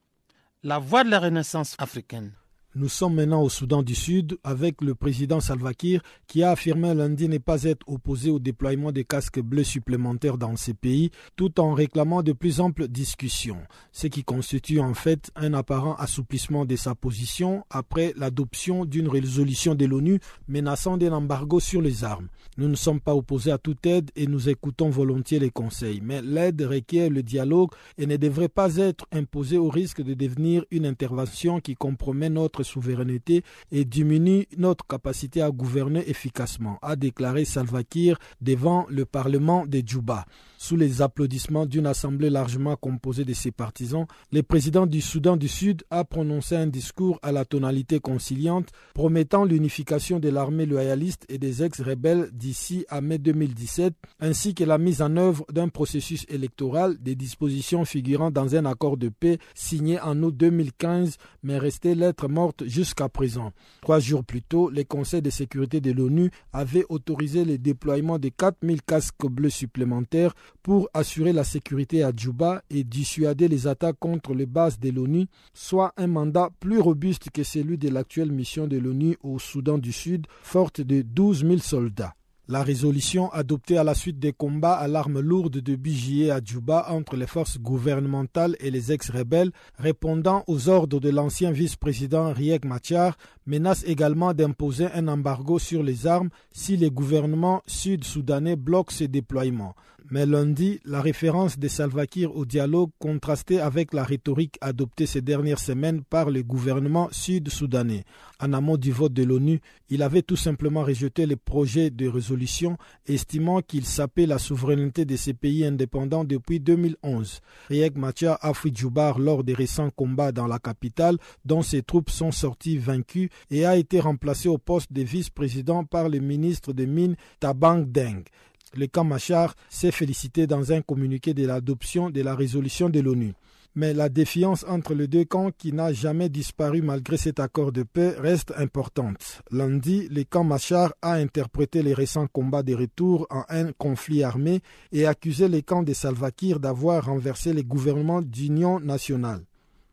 la voix de la renaissance africaine. Nous sommes maintenant au Soudan du Sud avec le président Salva Kiir qui a affirmé lundi ne pas être opposé au déploiement des casques bleus supplémentaires dans ces pays tout en réclamant de plus amples discussions, ce qui constitue en fait un apparent assouplissement de sa position après l'adoption d'une résolution de l'ONU menaçant d'un embargo sur les armes. Nous ne sommes pas opposés à toute aide et nous écoutons volontiers les conseils, mais l'aide requiert le dialogue et ne devrait pas être imposée au risque de devenir une intervention qui compromet notre souveraineté et diminue notre capacité à gouverner efficacement, a déclaré Salva Kiir devant le Parlement de Djouba. Sous les applaudissements d'une assemblée largement composée de ses partisans, le président du Soudan du Sud a prononcé un discours à la tonalité conciliante promettant l'unification de l'armée loyaliste et des ex-rebelles d'ici à mai 2017, ainsi que la mise en œuvre d'un processus électoral des dispositions figurant dans un accord de paix signé en août 2015 mais resté lettre morte jusqu'à présent. Trois jours plus tôt, le Conseil de sécurité de l'ONU avait autorisé le déploiement de 4000 casques bleus supplémentaires pour assurer la sécurité à Djouba et dissuader les attaques contre les bases de l'ONU, soit un mandat plus robuste que celui de l'actuelle mission de l'ONU au Soudan du Sud, forte de 12 000 soldats. La résolution adoptée à la suite des combats à l'arme lourde de juillet à Djouba entre les forces gouvernementales et les ex-rebelles, répondant aux ordres de l'ancien vice-président Riek Machar, menace également d'imposer un embargo sur les armes si les gouvernements sud-soudanais bloquent ces déploiements mais lundi, la référence de Salva Kiir au dialogue contrastait avec la rhétorique adoptée ces dernières semaines par le gouvernement sud-soudanais. En amont du vote de l'ONU, il avait tout simplement rejeté le projet de résolution, estimant qu'il sapait la souveraineté de ces pays indépendants depuis 2011. Riek Machar a fui Djoubar lors des récents combats dans la capitale, dont ses troupes sont sorties vaincues, et a été remplacé au poste de vice-président par le ministre des Mines Tabang Deng. Le camp Machar s'est félicité dans un communiqué de l'adoption de la résolution de l'ONU. Mais la défiance entre les deux camps, qui n'a jamais disparu malgré cet accord de paix, reste importante. Lundi, le camp Machar a interprété les récents combats de retour en un conflit armé et accusé les camps de Salva d'avoir renversé les gouvernements d'union nationale.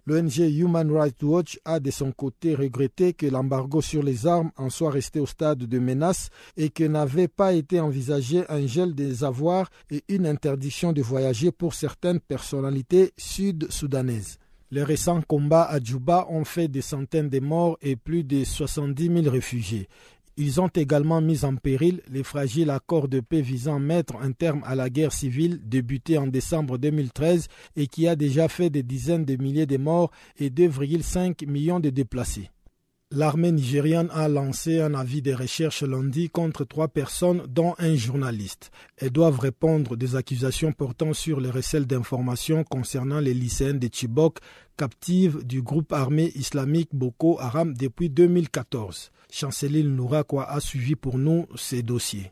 L'ONG Human Rights Watch a de son côté regretté que l'embargo sur les armes en soit resté au stade de menace et que n'avait pas été envisagé un gel des avoirs et une interdiction de voyager pour certaines personnalités sud-soudanaises. Les récents combats à Djouba ont fait des centaines de morts et plus de 70 000 réfugiés. Ils ont également mis en péril les fragiles accords de paix visant à mettre un terme à la guerre civile débutée en décembre 2013 et qui a déjà fait des dizaines de milliers de morts et 2,5 millions de déplacés. L'armée nigériane a lancé un avis de recherche lundi contre trois personnes, dont un journaliste. Elles doivent répondre des accusations portant sur les recels d'informations concernant les lycéennes de Chibok, captives du groupe armé islamique Boko Haram depuis 2014. Chanceline Nourakwa a suivi pour nous ces dossiers.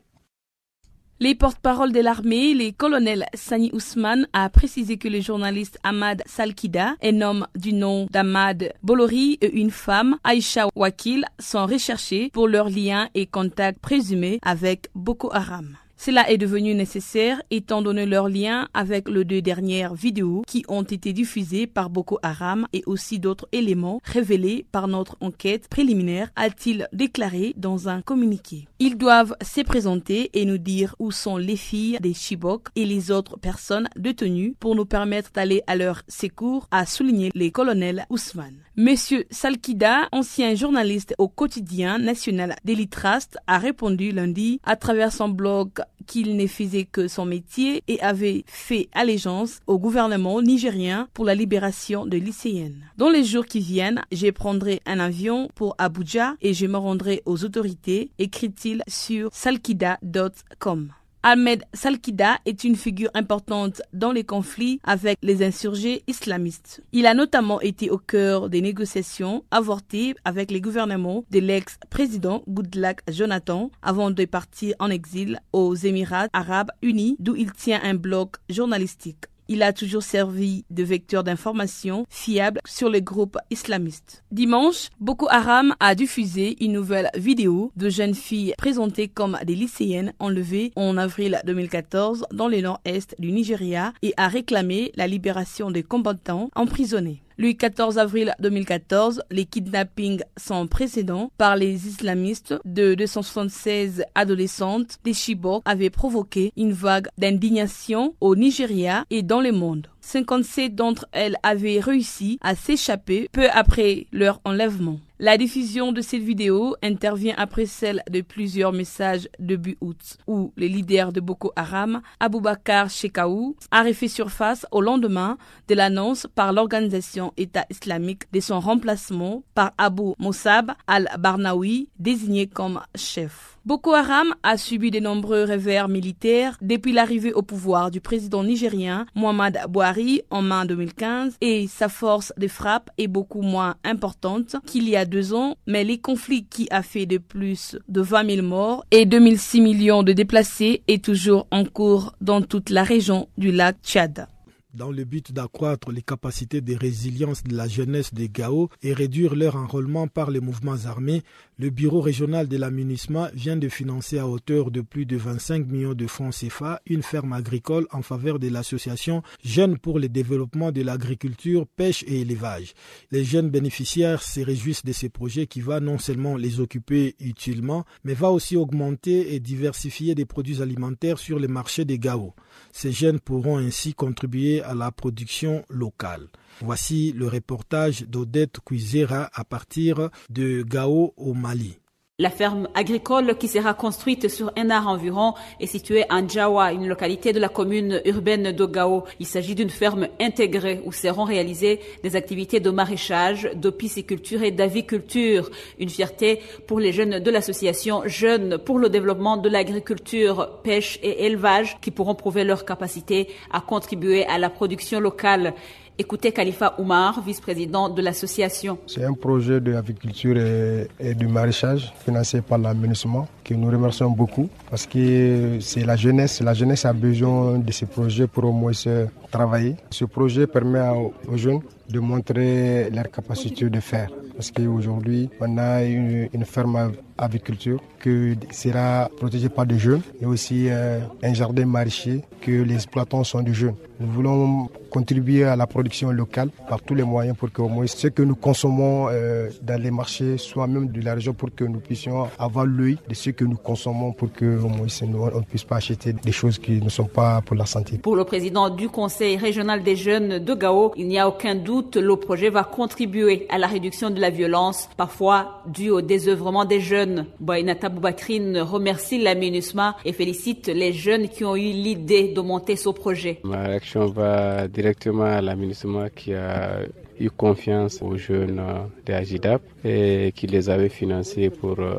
Les porte-paroles de l'armée, les colonels Sani Ousmane, a précisé que le journaliste Ahmad Salkida, un homme du nom d'Ahmad Bolori et une femme, Aisha Wakil, sont recherchés pour leurs liens et contacts présumés avec Boko Haram. Cela est devenu nécessaire étant donné leurs liens avec les deux dernières vidéos qui ont été diffusées par Boko Haram et aussi d'autres éléments révélés par notre enquête préliminaire, a-t-il déclaré dans un communiqué. Ils doivent se présenter et nous dire où sont les filles des Chibok et les autres personnes détenues pour nous permettre d'aller à leur secours, a souligné les colonels Ousmane. Monsieur Salkida, ancien journaliste au quotidien national Daily Trust, a répondu lundi à travers son blog qu'il ne faisait que son métier et avait fait allégeance au gouvernement nigérien pour la libération de lycéennes. Dans les jours qui viennent, je prendrai un avion pour Abuja et je me rendrai aux autorités, écrit-il sur salkida.com. Ahmed Salkida est une figure importante dans les conflits avec les insurgés islamistes. Il a notamment été au cœur des négociations avortées avec les gouvernements de l'ex-président Goodluck Jonathan avant de partir en exil aux Émirats arabes unis d'où il tient un blog journalistique. Il a toujours servi de vecteur d'information fiable sur les groupes islamistes. Dimanche, Boko Haram a diffusé une nouvelle vidéo de jeunes filles présentées comme des lycéennes enlevées en avril 2014 dans le nord-est du Nigeria et a réclamé la libération des combattants emprisonnés. Le 14 avril 2014, les kidnappings sans précédent par les islamistes de 276 adolescentes des Chibok avaient provoqué une vague d'indignation au Nigeria et dans le monde. 57 d'entre elles avaient réussi à s'échapper peu après leur enlèvement. La diffusion de cette vidéo intervient après celle de plusieurs messages début août où le leader de Boko Haram, Aboubakar Shekaou, a refait surface au lendemain de l'annonce par l'organisation État islamique de son remplacement par Abu Moussab al-Barnawi, désigné comme chef. Boko Haram a subi de nombreux revers militaires depuis l'arrivée au pouvoir du président nigérien Mohamed Bouhari en mai 2015 et sa force de frappe est beaucoup moins importante qu'il y a deux ans, mais les conflits qui a fait de plus de 20 000 morts et 2006 millions de déplacés est toujours en cours dans toute la région du lac Tchad dans le but d'accroître les capacités de résilience de la jeunesse des Gao et réduire leur enrôlement par les mouvements armés, le Bureau régional de l'aménagement vient de financer à hauteur de plus de 25 millions de francs CFA une ferme agricole en faveur de l'association Jeunes pour le développement de l'agriculture, pêche et élevage. Les jeunes bénéficiaires se réjouissent de ces projets qui va non seulement les occuper utilement, mais va aussi augmenter et diversifier des produits alimentaires sur les marchés des Gao. Ces jeunes pourront ainsi contribuer à la production locale. Voici le reportage d'Odette Cuisera à partir de Gao au Mali. La ferme agricole qui sera construite sur un art environ est située en Djawa, une localité de la commune urbaine d'Ogao. Il s'agit d'une ferme intégrée où seront réalisées des activités de maraîchage, de pisciculture et d'aviculture. Une fierté pour les jeunes de l'association Jeunes pour le développement de l'agriculture, pêche et élevage qui pourront prouver leur capacité à contribuer à la production locale. Écoutez Khalifa Oumar, vice-président de l'association. C'est un projet d'agriculture et, et de maraîchage financé par l'aménagement que nous remercions beaucoup parce que c'est la jeunesse. La jeunesse a besoin de ce projet pour au moins travailler. Ce projet permet aux jeunes de montrer leur capacité de faire. Parce qu'aujourd'hui, on a une, une ferme aviculture qui sera protégée par des jeunes et aussi euh, un jardin maraîcher que les exploitants sont des jeunes. Nous voulons contribuer à la production locale par tous les moyens pour que au moins ce que nous consommons euh, dans les marchés soit même de la région pour que nous puissions avoir l'œil de ce que nous consommons pour que au moins on ne puisse pas acheter des choses qui ne sont pas pour la santé. Pour le président du Conseil régional des jeunes de Gao, il n'y a aucun doute, le projet va contribuer à la réduction de la violence, parfois due au désœuvrement des jeunes. Bainata Boubakrine remercie l'aménagement et félicite les jeunes qui ont eu l'idée de monter ce projet. Ma réaction va directement à l'aménagement qui a eu confiance aux jeunes de Agidap et qui les avait financés pour euh,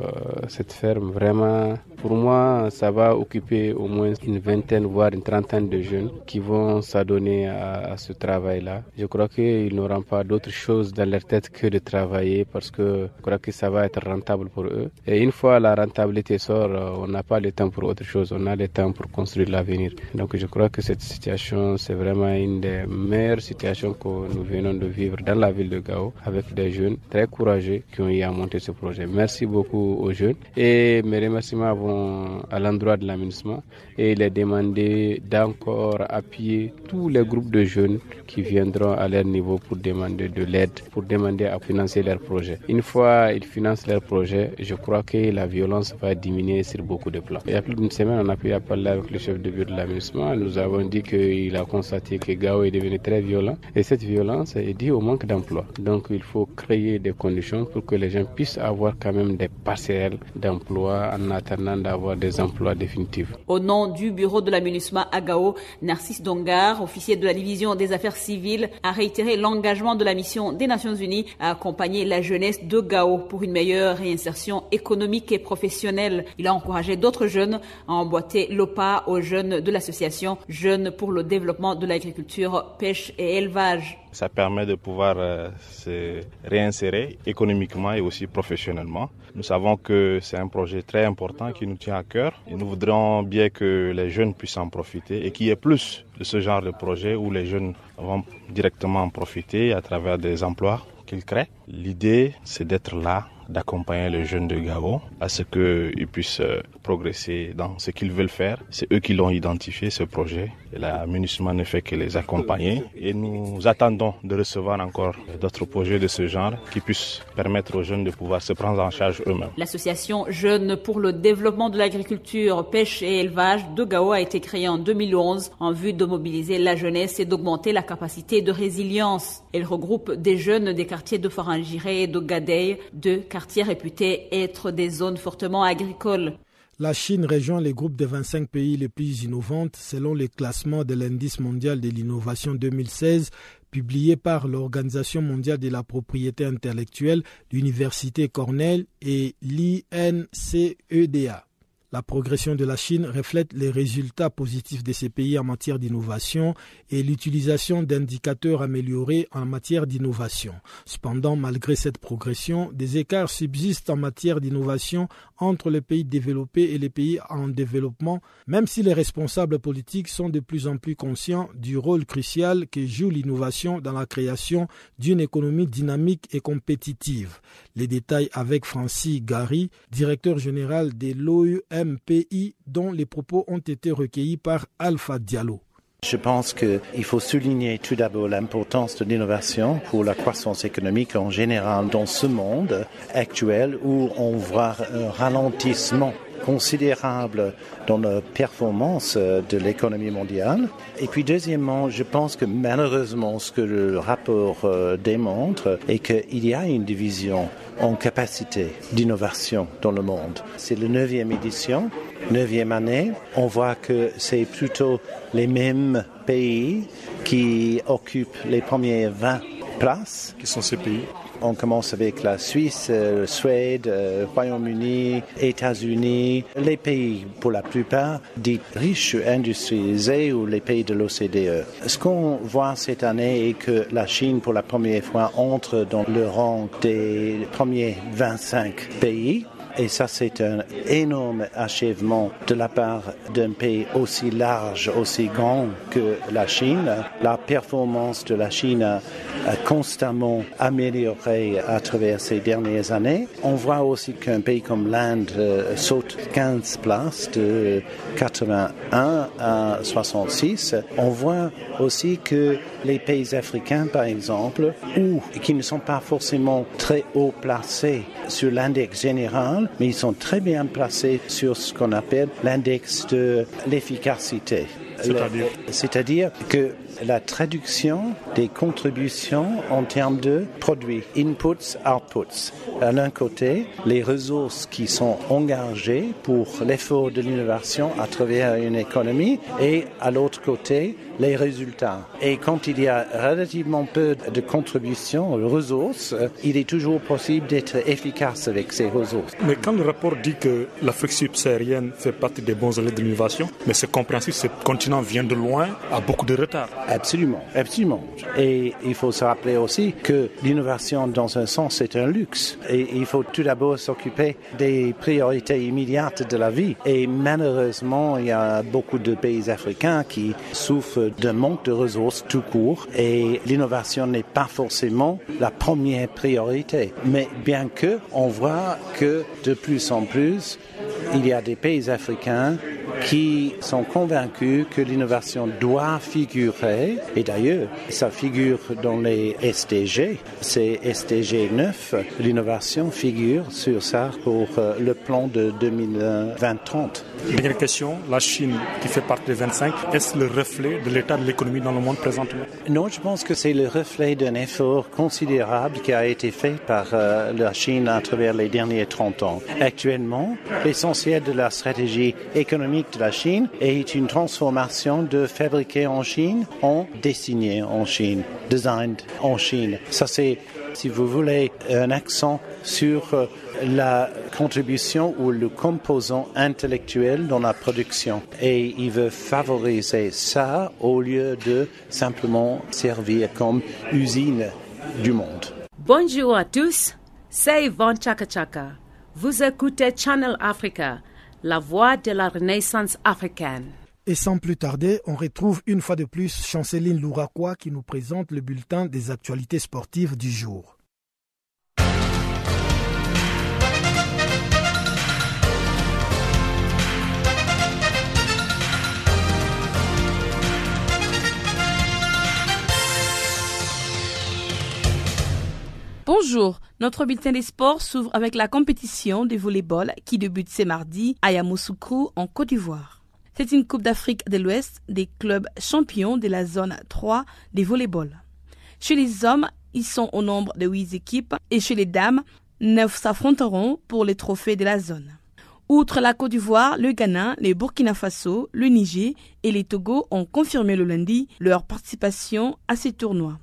cette ferme. Vraiment, pour moi, ça va occuper au moins une vingtaine, voire une trentaine de jeunes qui vont s'adonner à, à, ce travail-là. Je crois qu'ils n'auront pas d'autre chose dans leur tête que de travailler parce que je crois que ça va être rentable pour eux. Et une fois la rentabilité sort, on n'a pas le temps pour autre chose, on a le temps pour construire l'avenir. Donc je crois que cette situation, c'est vraiment une des meilleures situations que nous venons de vivre dans la ville de Gao avec des jeunes très courageux qui ont eu à monter ce projet. Merci beaucoup aux jeunes et mes remerciements vont à l'endroit de l'aménagement et il est demandé d'encore appuyer tous les groupes de jeunes qui viendront à leur niveau pour demander de l'aide, pour demander à financer leur projet. Une fois ils financent leur projet, je crois que la violence va diminuer sur beaucoup de plans. Il y a plus d'une semaine, on a pu parler avec le chef de bureau de l'aménagement. Nous avons dit qu'il a constaté que Gao est devenu très violent et cette violence est due au manque d'emploi. Donc il faut créer des conditions pour que les gens puissent avoir quand même des parcelles d'emploi en attendant d'avoir des emplois définitifs. Au nom du bureau de l'aménagement à Gao, Narcisse Dongar, officier de la division des affaires civiles, a réitéré l'engagement de la mission des Nations Unies à accompagner la jeunesse de Gao pour une meilleure réinsertion économique et professionnelle. Il a encouragé d'autres jeunes à emboîter le pas aux jeunes de l'association Jeunes pour le développement de l'agriculture, pêche et élevage. Ça permet de pouvoir euh, se réinsérer économiquement et aussi professionnellement. Nous savons que c'est un projet très important qui nous tient à cœur et nous voudrions bien que les jeunes puissent en profiter et qu'il y ait plus de ce genre de projet où les jeunes vont directement en profiter à travers des emplois qu'ils créent. L'idée, c'est d'être là d'accompagner les jeunes de Gabon à ce qu'ils puissent euh, progresser dans ce qu'ils veulent faire. C'est eux qui l'ont identifié, ce projet. Et la MINUSMA ne fait que les accompagner. Et nous attendons de recevoir encore d'autres projets de ce genre qui puissent permettre aux jeunes de pouvoir se prendre en charge eux-mêmes. L'association Jeunes pour le développement de l'agriculture, pêche et élevage de Gao a été créée en 2011 en vue de mobiliser la jeunesse et d'augmenter la capacité de résilience. Elle regroupe des jeunes des quartiers de Farangiré et de Gadey, deux quartiers réputés être des zones fortement agricoles. La Chine rejoint les groupes des 25 pays les plus innovantes selon les classements de l'indice mondial de l'innovation 2016 publié par l'Organisation mondiale de la propriété intellectuelle, l'Université Cornell et l'INCEDA. La progression de la Chine reflète les résultats positifs de ces pays en matière d'innovation et l'utilisation d'indicateurs améliorés en matière d'innovation. Cependant, malgré cette progression, des écarts subsistent en matière d'innovation entre les pays développés et les pays en développement, même si les responsables politiques sont de plus en plus conscients du rôle crucial que joue l'innovation dans la création d'une économie dynamique et compétitive. Les détails avec Francis Gary, directeur général de l'OEM pays dont les propos ont été recueillis par Alpha Diallo. Je pense qu'il faut souligner tout d'abord l'importance de l'innovation pour la croissance économique en général dans ce monde actuel où on voit un ralentissement considérable dans la performance de l'économie mondiale. Et puis deuxièmement, je pense que malheureusement, ce que le rapport démontre est qu'il y a une division en capacité d'innovation dans le monde. C'est la neuvième édition, neuvième année. On voit que c'est plutôt les mêmes pays qui occupent les premières 20 places. Qui sont ces pays? On commence avec la Suisse, euh, Suède, euh, Royaume-Uni, États-Unis, les pays pour la plupart dits riches, industrialisés ou les pays de l'OCDE. Ce qu'on voit cette année est que la Chine pour la première fois entre dans le rang des premiers 25 pays et ça, c'est un énorme achèvement de la part d'un pays aussi large, aussi grand que la Chine. La performance de la Chine a constamment amélioré à travers ces dernières années. On voit aussi qu'un pays comme l'Inde saute 15 places de 81 à 66. On voit aussi que les pays africains, par exemple, ou qui ne sont pas forcément très haut placés sur l'index général, mais ils sont très bien placés sur ce qu'on appelle l'index de l'efficacité. C'est-à-dire que la traduction des contributions en termes de produits, inputs, outputs. À l'un côté, les ressources qui sont engagées pour l'effort de l'innovation à travers une économie et à l'autre côté, les résultats. Et quand il y a relativement peu de contributions aux ressources, il est toujours possible d'être efficace avec ces ressources. Mais quand le rapport dit que l'Afrique subsaharienne fait partie des bons élèves de l'innovation, mais c'est compréhensible, ce continent vient de loin, a beaucoup de retard. Absolument, absolument. Et il faut se rappeler aussi que l'innovation, dans un sens, c'est un luxe. Et il faut tout d'abord s'occuper des priorités immédiates de la vie. Et malheureusement, il y a beaucoup de pays africains qui souffrent d'un manque de ressources tout court. Et l'innovation n'est pas forcément la première priorité. Mais bien que, on voit que de plus en plus, il y a des pays africains qui sont convaincus que l'innovation doit figurer, et d'ailleurs, ça figure dans les SDG, c'est SDG 9, l'innovation figure sur ça pour le plan de 2020-30. Dernière question, la Chine qui fait partie des 25, est-ce le reflet de l'état de l'économie dans le monde présentement? Non, je pense que c'est le reflet d'un effort considérable qui a été fait par la Chine à travers les derniers 30 ans. Actuellement, l'essentiel de la stratégie économique de la Chine est une transformation de fabriquer en Chine en dessiné en Chine, designed en Chine. Ça, c'est si vous voulez, un accent sur euh, la contribution ou le composant intellectuel dans la production. Et il veut favoriser ça au lieu de simplement servir comme usine du monde. Bonjour à tous, c'est Yvonne Chaka Chaka. Vous écoutez Channel Africa, la voix de la renaissance africaine. Et sans plus tarder, on retrouve une fois de plus Chanceline Louraquois qui nous présente le bulletin des actualités sportives du jour. Bonjour, notre bulletin des sports s'ouvre avec la compétition de volleyball qui débute ce mardi à Yamoussoukro en Côte d'Ivoire. C'est une Coupe d'Afrique de l'Ouest des clubs champions de la zone 3 des volleyball. Chez les hommes, ils sont au nombre de 8 équipes et chez les dames, 9 s'affronteront pour les trophées de la zone. Outre la Côte d'Ivoire, le Ghana, le Burkina Faso, le Niger et les Togo ont confirmé le lundi leur participation à ces tournois.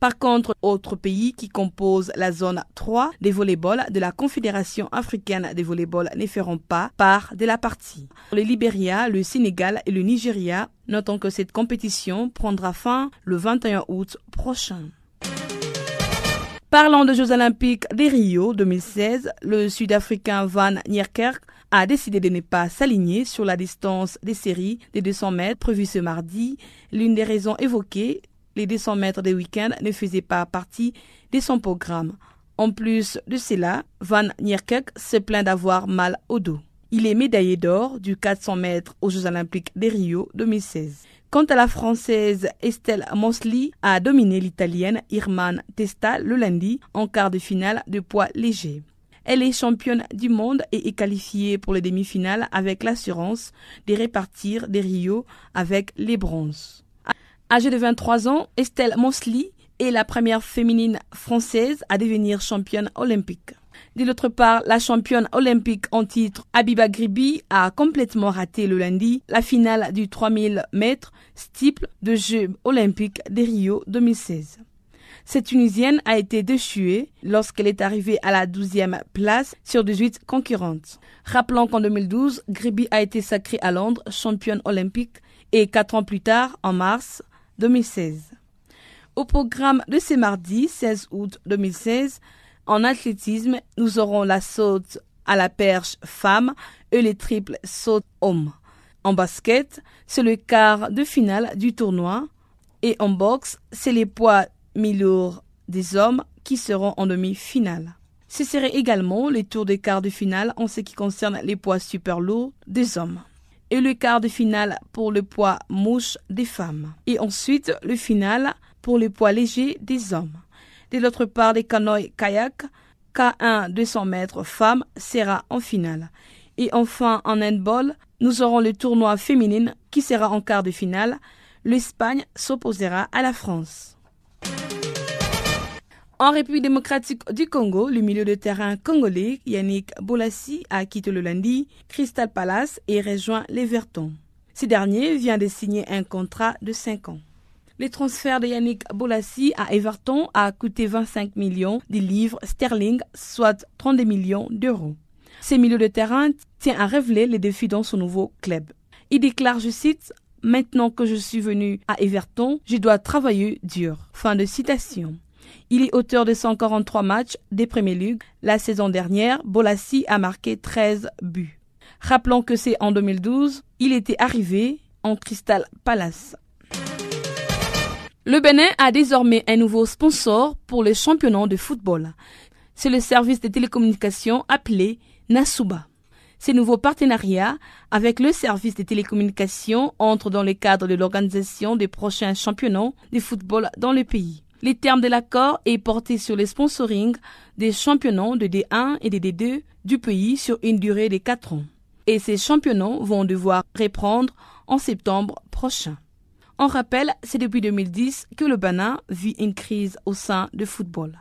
Par contre, autres pays qui composent la zone 3 des volleyballs de la Confédération africaine des volleyballs ne feront pas part de la partie. Le Libéria, le Sénégal et le Nigeria, notons que cette compétition prendra fin le 21 août prochain. Parlant des Jeux olympiques des Rio 2016, le Sud-Africain Van Nierkerk a décidé de ne pas s'aligner sur la distance des séries des 200 mètres prévue ce mardi. L'une des raisons évoquées les 200 mètres des week-ends ne faisaient pas partie de son programme. En plus de cela, Van Nierkerk se plaint d'avoir mal au dos. Il est médaillé d'or du 400 mètres aux Jeux Olympiques des Rio 2016. Quant à la Française Estelle Mosley, a dominé l'Italienne Irman Testa le lundi en quart de finale de poids léger. Elle est championne du monde et est qualifiée pour les demi-finales avec l'assurance de répartir des Rio avec les bronzes. Âgée de 23 ans, Estelle Mosley est la première féminine française à devenir championne olympique. De l'autre part, la championne olympique en titre Abiba Gribi a complètement raté le lundi la finale du 3000 mètres steeple de Jeux olympiques de Rio 2016. Cette Tunisienne a été déchuée lorsqu'elle est arrivée à la 12e place sur 18 concurrentes. Rappelons qu'en 2012, Gribi a été sacrée à Londres championne olympique et quatre ans plus tard, en mars 2016. Au programme de ce mardi 16 août 2016, en athlétisme, nous aurons la saute à la perche femme et les triples sautes hommes. En basket, c'est le quart de finale du tournoi. Et en boxe, c'est les poids mi-lourds des hommes qui seront en demi-finale. Ce serait également les tours de quart de finale en ce qui concerne les poids super lourds des hommes et le quart de finale pour le poids mouche des femmes. Et ensuite le final pour le poids léger des hommes. De l'autre part, des canoës kayak, K1 200 mètres femmes sera en finale. Et enfin, en handball, nous aurons le tournoi féminin qui sera en quart de finale. L'Espagne s'opposera à la France. En République démocratique du Congo, le milieu de terrain congolais Yannick Bolassi a quitté le lundi Crystal Palace et rejoint l'Everton. Ce dernier vient de signer un contrat de 5 ans. Le transfert de Yannick Bolassi à Everton a coûté 25 millions de livres sterling, soit 32 millions d'euros. Ce milieu de terrain tient à révéler les défis dans son nouveau club. Il déclare, je cite, Maintenant que je suis venu à Everton, je dois travailler dur. Fin de citation. Il est auteur de 143 matchs des Premier League. La saison dernière, Bolassi a marqué 13 buts. Rappelons que c'est en 2012, il était arrivé en Crystal Palace. Le Bénin a désormais un nouveau sponsor pour les championnats de football. C'est le service de télécommunications appelé Nasuba. Ces nouveaux partenariats avec le service de télécommunications entrent dans le cadre de l'organisation des prochains championnats de football dans le pays. Les termes de l'accord est porté sur le sponsoring des championnats de D1 et de D2 du pays sur une durée de 4 ans. Et ces championnats vont devoir reprendre en septembre prochain. On rappelle, c'est depuis 2010 que le Bénin vit une crise au sein du football.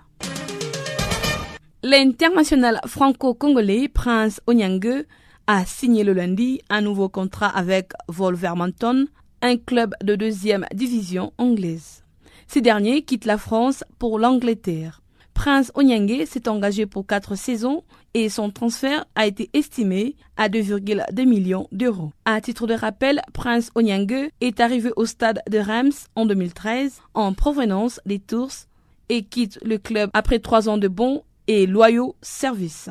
L'international franco-congolais Prince Onyangue a signé le lundi un nouveau contrat avec Wolverhampton, un club de deuxième division anglaise. Ces derniers quittent la France pour l'Angleterre. Prince Onyangue s'est engagé pour quatre saisons et son transfert a été estimé à 2,2 millions d'euros. À titre de rappel, Prince Onyangue est arrivé au stade de Reims en 2013 en provenance des Tours et quitte le club après trois ans de bons et loyaux services.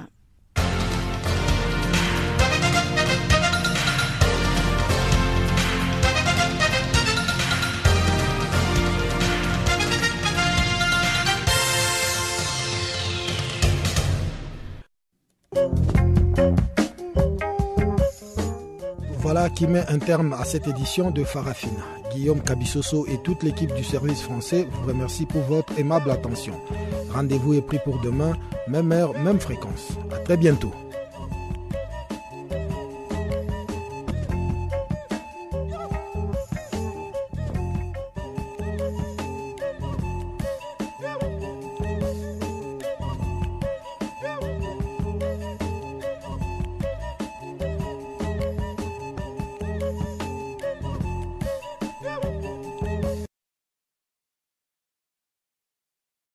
Voilà qui met un terme à cette édition de Farafina. Guillaume Cabissoso et toute l'équipe du service français vous remercient pour votre aimable attention. Rendez-vous est pris pour demain, même heure, même fréquence. À très bientôt.